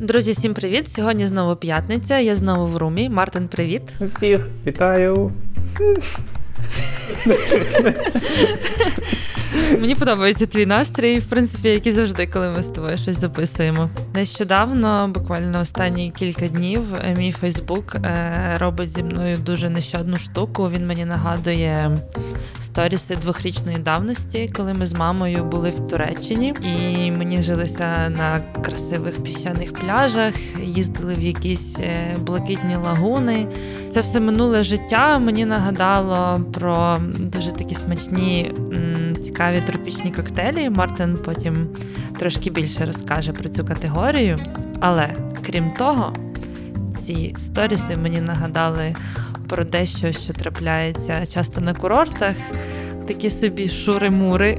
Друзі, всім привіт! Сьогодні знову п'ятниця. Я знову в румі. Мартин, привіт. Всіх вітаю. Мені подобається твій настрій, в принципі, як і завжди, коли ми з тобою щось записуємо. Нещодавно, буквально останні кілька днів, е, мій Фейсбук е, робить зі мною дуже нещадну штуку. Він мені нагадує сторіси двохрічної давності, коли ми з мамою були в Туреччині, і мені жилися на красивих піщаних пляжах, їздили в якісь е, блакитні лагуни. Це все минуле життя мені нагадало про дуже такі смачні, цікаві тропічні коктейлі. Мартин потім трошки більше розкаже про цю категорію. Але крім того, ці сторіси мені нагадали про дещо, що трапляється часто на курортах. Такі собі шури-мури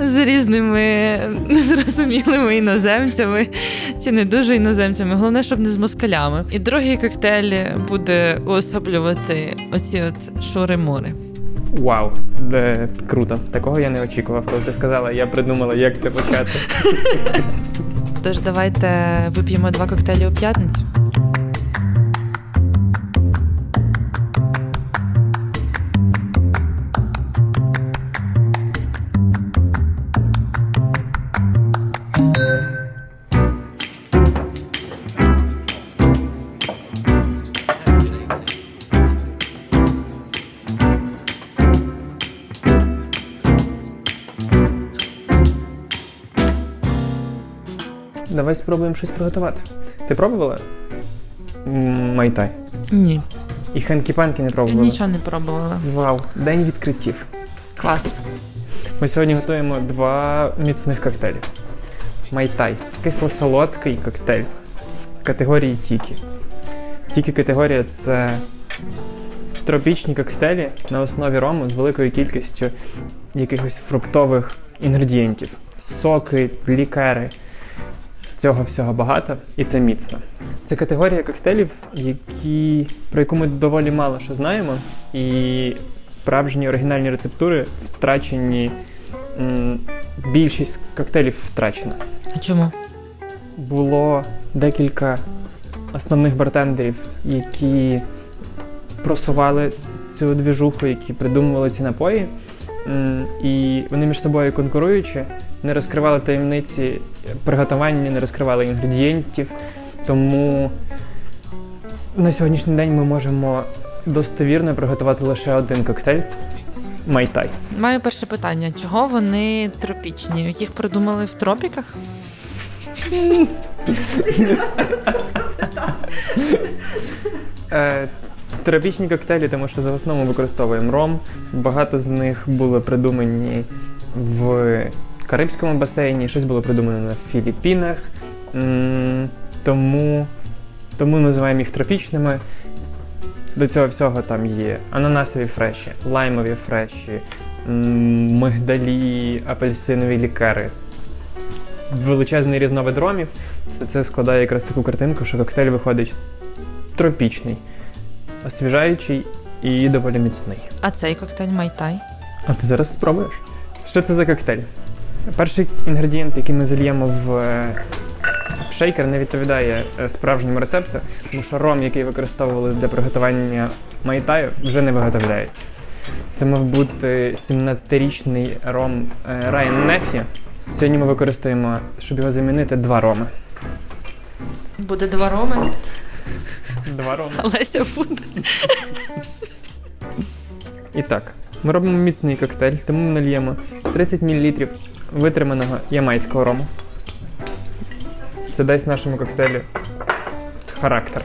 з різними незрозумілими іноземцями чи не дуже іноземцями. Головне, щоб не з москалями. І другий коктейль буде уособлювати оці от шури-мури. Вау, де круто. Такого я не очікував. Коли ти сказала, я придумала, як це почати. Тож давайте вип'ємо два коктейлі у п'ятницю. Давай спробуємо щось приготувати. Ти пробувала? Майтай. Ні. І хенкі-панки не пробувала? Нічого не пробувала. Вау, день відкриттів. Клас. Ми сьогодні готуємо два міцних коктейлі. Майтай. Кисло-солодкий коктейль з категорії Тікі. Тікі категорія це тропічні коктейлі на основі рому з великою кількістю якихось фруктових інгредієнтів. Соки, лікери цього всього багато, і це міцно. Це категорія коктейлів, які, про яку ми доволі мало що знаємо, і справжні оригінальні рецептури втрачені. М, більшість коктейлів втрачена. А чому? Було декілька основних бартендерів, які просували цю двіжуху, які придумували ці напої. М, І вони між собою конкуруючи, не розкривали таємниці приготування, не розкривали інгредієнтів. Тому на сьогоднішній день ми можемо достовірно приготувати лише один коктейль майтай. Маю перше питання: чого вони тропічні? Їх придумали в тропіках? Е, Тропічні коктейлі, тому що за основу використовуємо ром. Багато з них були придумані в Карибському басейні, щось було придумано на Філіппінах. Тому тому називаємо їх тропічними. До цього всього там є ананасові фреші, лаймові фреші, мигдалі, апельсинові лікери. Величезний різновид ромів. Все це складає якраз таку картинку, що коктейль виходить тропічний, освіжаючий і доволі міцний. А цей коктейль майтай? А ти зараз спробуєш? Що це за коктейль? Перший інгредієнт, який ми зальємо в е, шейкер, не відповідає е, справжньому рецепту, тому що ром, який використовували для приготування майтаю, вже не виготовляють. Це мав бути 17-річний ром Райан Нефі. Сьогодні ми використаємо, щоб його замінити, два роми. Буде два роми. Два роми. Леся буде. І так, ми робимо міцний коктейль, тому ми нальємо 30 мл витриманого ямайського рому. Це дасть нашому коктейлю характер.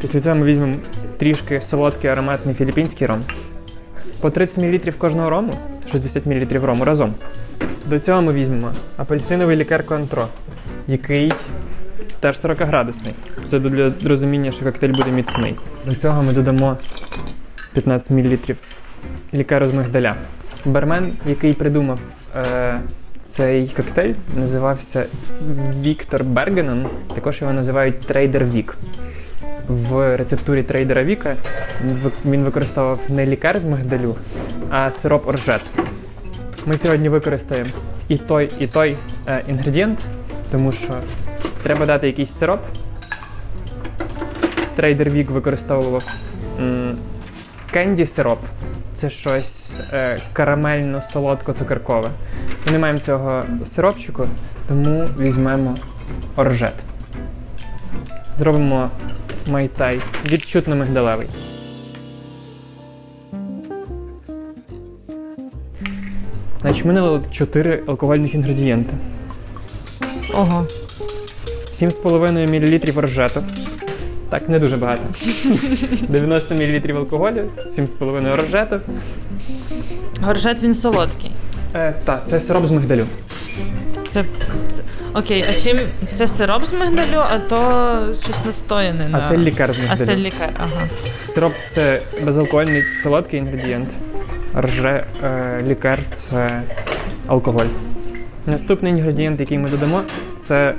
Після цього ми візьмемо трішки солодкий ароматний філіппінський ром. По 30 мл кожного рому, 60 мл рому разом. До цього ми візьмемо апельсиновий лікер Контро, який теж 40-градусний. Це для розуміння, що коктейль буде міцний. До цього ми додамо 15 мл лікеру з мигдаля. Бармен, який придумав е, цей коктейль, називався Віктор Бергенен. Також його називають Трейдер Вік. В рецептурі трейдера Віка він використовував не лікар з мигдалю, а сироп оржет. Ми сьогодні використаємо і той, і той е, інгредієнт, тому що треба дати якийсь сироп. Трейдер Вік використовував кенді сироп. Це щось е, карамельно-солодко-цукеркове. Ми не маємо цього сиропчику, тому візьмемо оржет. Зробимо майтай відчутно мигдалевий. Значить, ми налили 4 алкогольних інгредієнти. Ого. 7,5 мл оржету. Так, не дуже багато. 90 мл алкоголю, 7,5 оржету. Горжет він солодкий. Е, так, це сироп з мигдалю. Це, це окей, а чим це сироп з мигдалю, а то щось настояне. А на... це лікар з А це лікар, ага. Сироп це безалкогольний солодкий інгредієнт. Рже е, лікар це алкоголь. Наступний інгредієнт, який ми додамо, це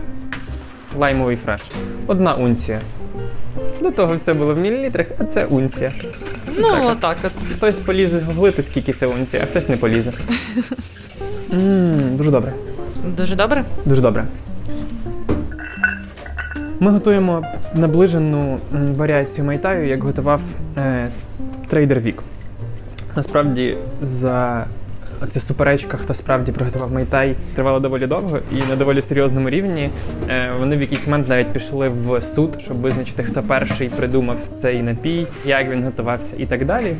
лаймовий фреш. Одна унція. До того все було в мілілітрах, а це унція. Ну, Так. отак от. Хтось полізе гуглити, скільки це унція, а хтось не полізе. Ммм, дуже добре. Дуже добре. Дуже добре. Ми готуємо наближену варіацію майтаю, як готував е, трейдер Вік. Насправді, за ця суперечка, хто справді приготував майтай, тривала доволі довго і на доволі серйозному рівні. Е, вони в якийсь момент навіть пішли в суд, щоб визначити, хто перший придумав цей напій, як він готувався і так далі.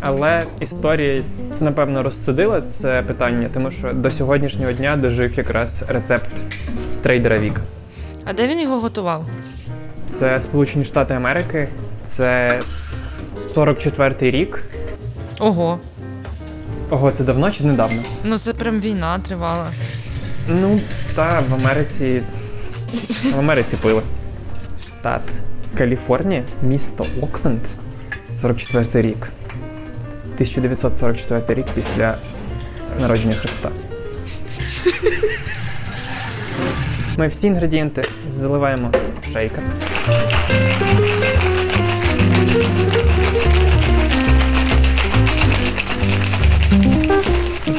Але історія, напевно, розсудила це питання, тому що до сьогоднішнього дня дожив якраз рецепт трейдера Віка. А де він його готував? Це Сполучені Штати Америки, це 44-й рік. Ого. Ого, це давно чи недавно? Ну це прям війна тривала. Ну, та в Америці. В Америці пили. Штат Каліфорнія, місто Окленд, 44 рік. 1944 рік після народження Христа. Ми всі інгредієнти заливаємо в шейкер.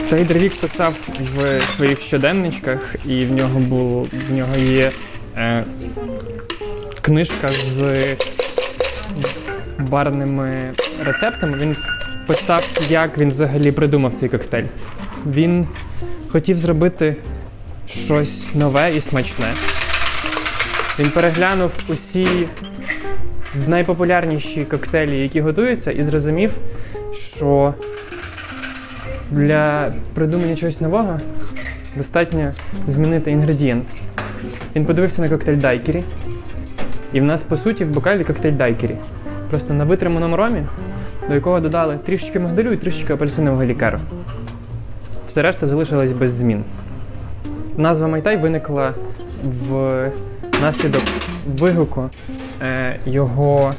Трейдер Вік писав в своїх щоденничках, і в нього було в нього є е, книжка з барними рецептами. Він писав, як він взагалі придумав цей коктейль. Він хотів зробити щось нове і смачне. Він переглянув усі найпопулярніші коктейлі, які готуються, і зрозумів, що для придумання чогось нового достатньо змінити інгредієнт. Він подивився на коктейль дайкері, і в нас, по суті, в бокалі коктейль дайкері. Просто на витриманому ромі, до якого додали трішечки мигдалю і трішечки апельсинового лікару. Все решта залишилось без змін. Назва Майтай виникла в наслідок вигуку е, його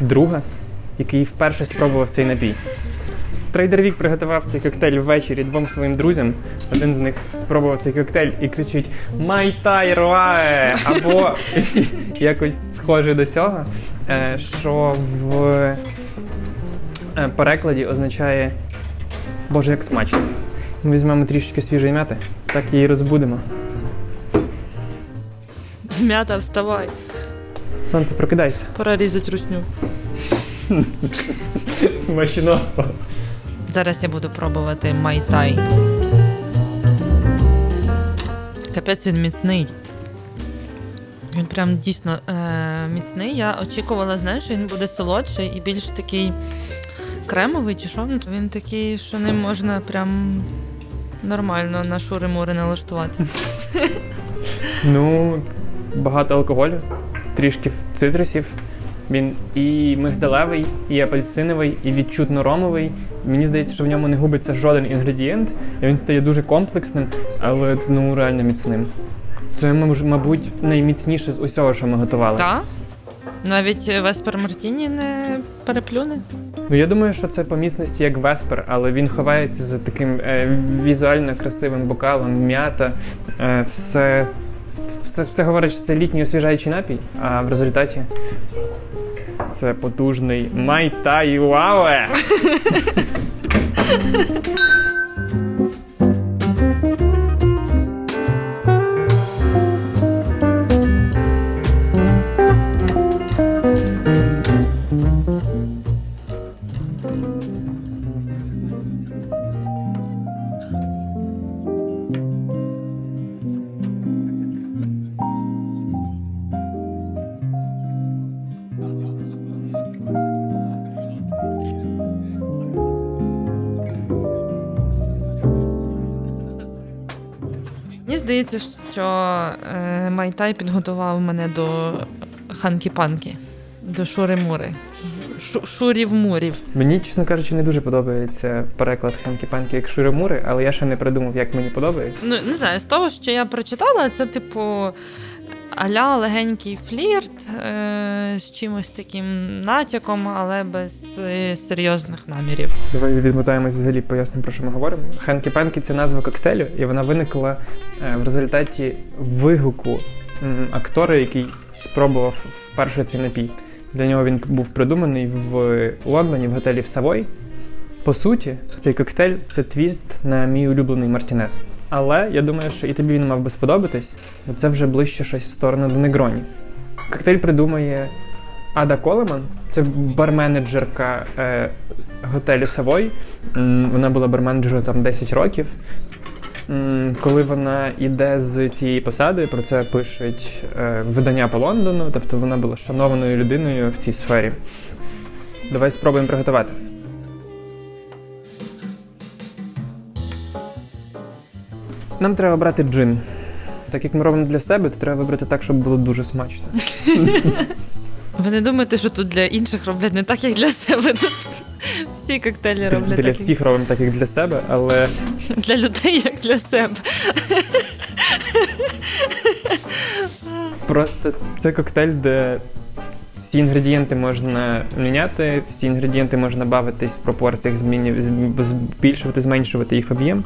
друга, який вперше спробував цей напій. Трейдер Вік приготував цей коктейль ввечері двом своїм друзям. Один з них спробував цей коктейль і кричить Майтай руае! Або якось схоже до цього, е, що в е, перекладі означає Боже, як смачно. Ми візьмемо трішечки свіжої м'яти, так її розбудемо. М'ята, вставай. Сонце, прокидайся. Пора різати русню. Смачно. Зараз я буду пробувати майтай. Капець він міцний. Він прям дійсно е- міцний. Я очікувала, знаєш, що він буде солодший і більш такий кремовий чи що. Ну, Він такий, що ним можна прям нормально на шури-мури налаштуватися. Ну, багато алкоголю, трішки цитрусів. Він і мигдалевий, і апельсиновий, і відчутно ромовий. Мені здається, що в ньому не губиться жоден інгредієнт, і він стає дуже комплексним, але ну реально міцним. Це, мабуть, найміцніше з усього, що ми готували. Так? Навіть Веспер Мартіні не переплюне. Ну я думаю, що це по міцності як Веспер, але він ховається за таким е, візуально красивим бокалом, м'ята, е, все, все, все говорить, що це літній освіжаючий напій, а в результаті це потужний Майтай здається, що е, Майтай підготував мене до ханкі-панки, до шури-мури. Шурів-мурів. Мені, чесно кажучи, не дуже подобається переклад ханкі-панкі як шури-мури, але я ще не придумав, як мені подобається. Ну, не знаю, з того, що я прочитала, це типу. Аля легенький флірт е, з чимось таким натяком, але без е, серйозних намірів. Давай відмотаємось взагалі, пояснимо, про що ми говоримо. Ханкі-панкі це назва коктейлю, і вона виникла е, в результаті вигуку актора, який спробував вперше цей напій. Для нього він був придуманий в Лондоні, в готелі в Савой. По суті, цей коктейль це твіст на мій улюблений Мартінес. Але я думаю, що і тобі він мав би сподобатись, бо це вже ближче щось в сторону до Негроні. Коктейль придумує Ада Колеман, це барменеджерка е, готелю Савой. Вона була барменеджером там 10 років. Коли вона йде з цієї посади, про це пишуть е, видання по Лондону, тобто вона була шанованою людиною в цій сфері. Давай спробуємо приготувати. Нам треба брати джин. Так як ми робимо для себе, то треба вибрати так, щоб було дуже смачно. Ви не думаєте, що тут для інших роблять не так, як для себе. Тут всі коктейлі роблять Для так, як всіх робимо так, як для себе, але для людей, як для себе. Просто це коктейль, де всі інгредієнти можна міняти, всі інгредієнти можна бавитись в пропорціях, змінювати, збільшувати, зменшувати їх об'єм.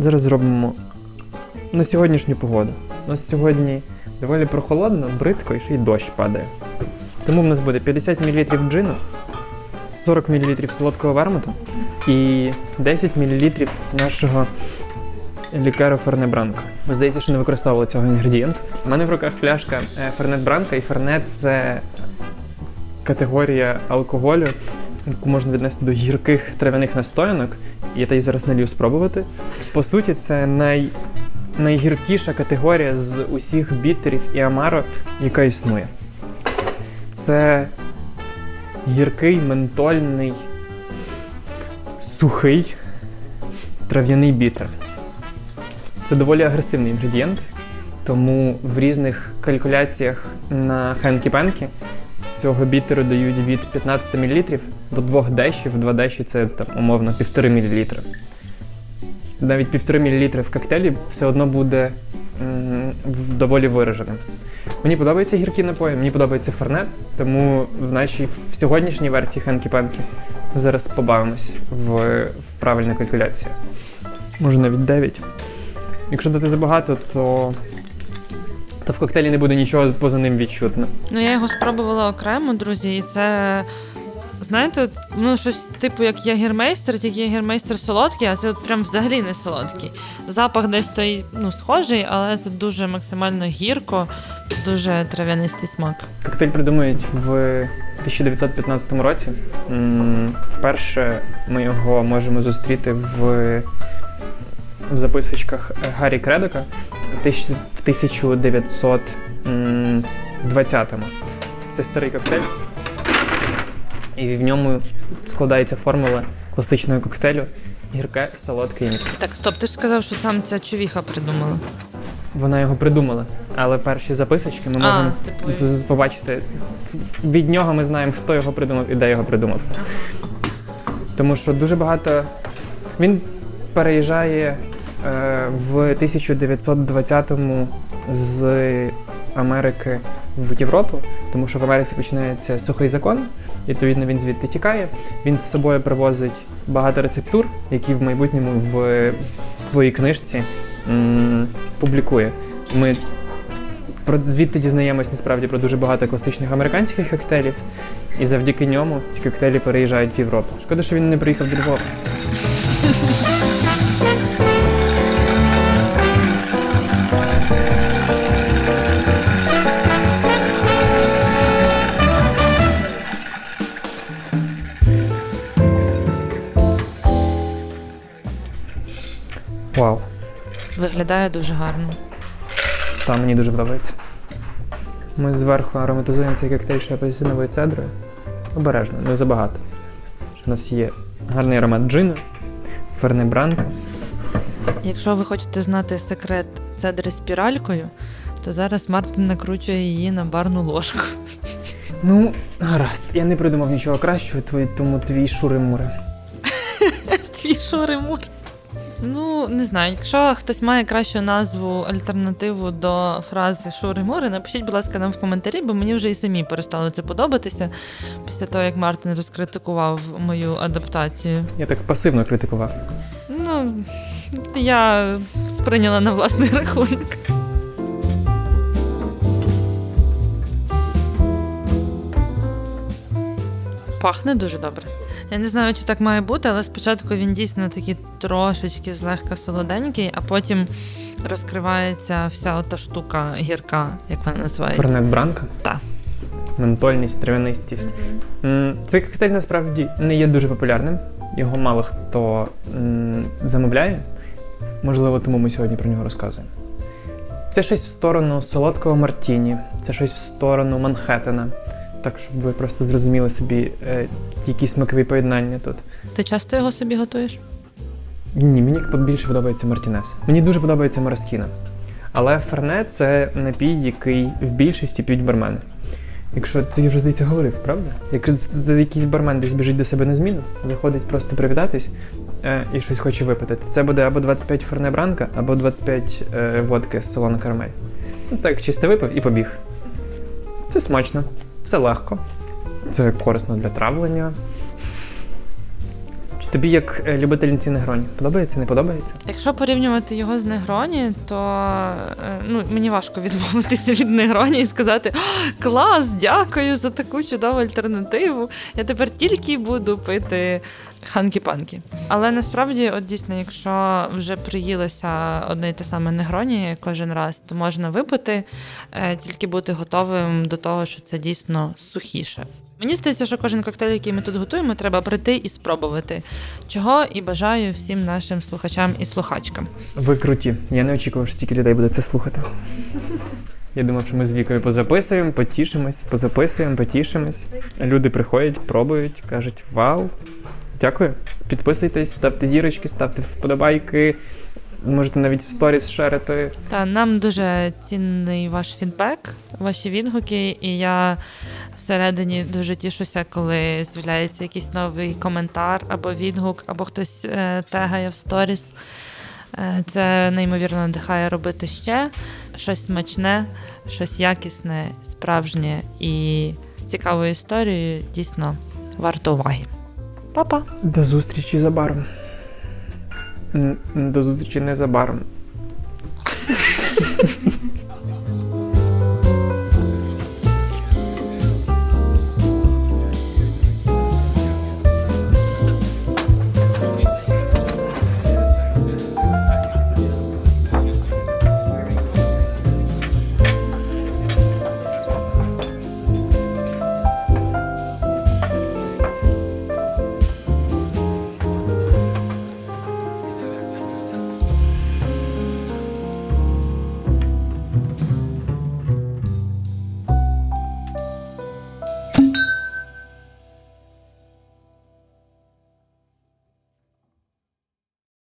Зараз зробимо на сьогоднішню погоду. У нас сьогодні доволі прохолодно, бридко і ще й дощ падає. Тому в нас буде 50 мл джину, 40 мл солодкого вермуту і 10 мл нашого лікеру Ферне Бранко. Ви здається, що не використовували цього інгредієнту. У мене в руках пляшка е, Фернет Бранка, і Фернет це категорія алкоголю, яку можна віднести до гірких трав'яних настоянок. Я її зараз налью спробувати. По суті, це най... найгіркіша категорія з усіх бітерів і амаро, яка існує. Це гіркий, ментольний, сухий трав'яний бітер. Це доволі агресивний інгредієнт, тому в різних калькуляціях на хенкі-пенкі цього бітеру дають від 15 мл до 2 дешів. 2 деші це там, умовно 1,5 мл. Навіть 1,5 мл в коктейлі все одно буде м, доволі вираженим. Мені подобаються гіркі напої, мені подобається фернет, тому в нашій в сьогоднішній версії хенкі-пенкі ми зараз побавимось в, в правильну калькуляцію. Може навіть 9. Якщо дати забагато, то, то в коктейлі не буде нічого поза ним відчутно. Ну, я його спробувала окремо, друзі, і це. Знаєте, ну щось типу як ягермейстер, тільки ягермейстер солодкий, а це от прям взагалі не солодкий. Запах десь той ну, схожий, але це дуже максимально гірко, дуже трав'янистий смак. Коктейль придумують в 1915 році. Вперше ми його можемо зустріти в, в записочках Гаррі Кредока в 1920-му. Це старий коктейль. І в ньому складається формула класичного коктейлю гірке, солодке і міцне. Так, стоп, ти ж сказав, що там ця човіха придумала. Вона його придумала, але перші записочки ми можемо типу- побачити. Від нього ми знаємо, хто його придумав і де його придумав. Тому що дуже багато. Він переїжджає в 1920-му з Америки в Європу, тому що в Америці починається сухий закон, відповідно він звідти тікає. Він з собою привозить багато рецептур, які в майбутньому в своїй книжці м, публікує. Ми про звідти дізнаємось насправді про дуже багато класичних американських коктейлів, і завдяки ньому ці коктейлі переїжджають в Європу. Шкода, що він не приїхав до Львова. Виглядає дуже гарно. там мені дуже подобається. Ми зверху ароматизуємо цей коктейль ще апельсиновою цедрою. Обережно, не забагато. У нас є гарний аромат джину, ферне бранка, Якщо ви хочете знати секрет цедри спіралькою, то зараз Мартин накручує її на барну ложку. Ну, гаразд, я не придумав нічого кращого, тому твій шури-мури. Твій шуримур. Ну, не знаю, якщо хтось має кращу назву альтернативу до фрази шури-мури, напишіть, будь ласка, нам в коментарі, бо мені вже і самі перестало це подобатися після того, як Мартин розкритикував мою адаптацію. Я так пасивно критикував. Ну, я сприйняла на власний рахунок. Пахне дуже добре. Я не знаю, чи так має бути, але спочатку він дійсно такий трошечки злегка солоденький, а потім розкривається вся ота штука гірка, як вона називається. Фернет Бранка. Так. Ментольність, травянистість. М, Цей коктейль насправді не є дуже популярним. Його мало хто м, замовляє. Можливо, тому ми сьогодні про нього розказуємо. Це щось в сторону солодкого Мартіні, це щось в сторону Манхеттена. Так, щоб ви просто зрозуміли собі, е, які смакові поєднання тут. Ти часто його собі готуєш? Ні, мені більше подобається Мартінес. Мені дуже подобається Мороскіна. Але Ферне це напій, який в більшості п'ють бармени. Якщо це я вже здається говорив, правда? Якщо з- з- якийсь бармен десь біжить до себе на зміну, заходить просто привітатись е, і щось хоче випити, то це буде або 25 Ферне Бранка, або 25 е, водки з салону карамель. Ну так, чисто випив і побіг. Це смачно, це легко, це корисно для травлення. Тобі, як е, любительниці негроні, подобається, не подобається? Якщо порівнювати його з Негроні, то е, ну, мені важко відмовитися від Негроні і сказати клас, дякую за таку чудову альтернативу. Я тепер тільки буду пити ханкі-панкі. Але насправді, от дійсно, якщо вже приїлося одне й те саме Негроні кожен раз, то можна випити, е, тільки бути готовим до того, що це дійсно сухіше. Мені здається, що кожен коктейль, який ми тут готуємо, треба прийти і спробувати. Чого і бажаю всім нашим слухачам і слухачкам. Ви круті. Я не очікував, що стільки людей буде це слухати. Я думав, що ми з вікою позаписуємо, потішимось, позаписуємо, потішимось. Люди приходять, пробують, кажуть вау. Дякую. Підписуйтесь, ставте зірочки, ставте вподобайки. Можете навіть в сторіс шерити. Та нам дуже цінний ваш фідбек, ваші відгуки, і я всередині дуже тішуся, коли з'являється якийсь новий коментар або відгук, або хтось е, тегає в сторіс. Е, Це неймовірно надихає робити ще щось смачне, щось якісне, справжнє і з цікавою історією дійсно варто уваги. Па-па! До зустрічі незабаром. М, До зустрічі незабаром.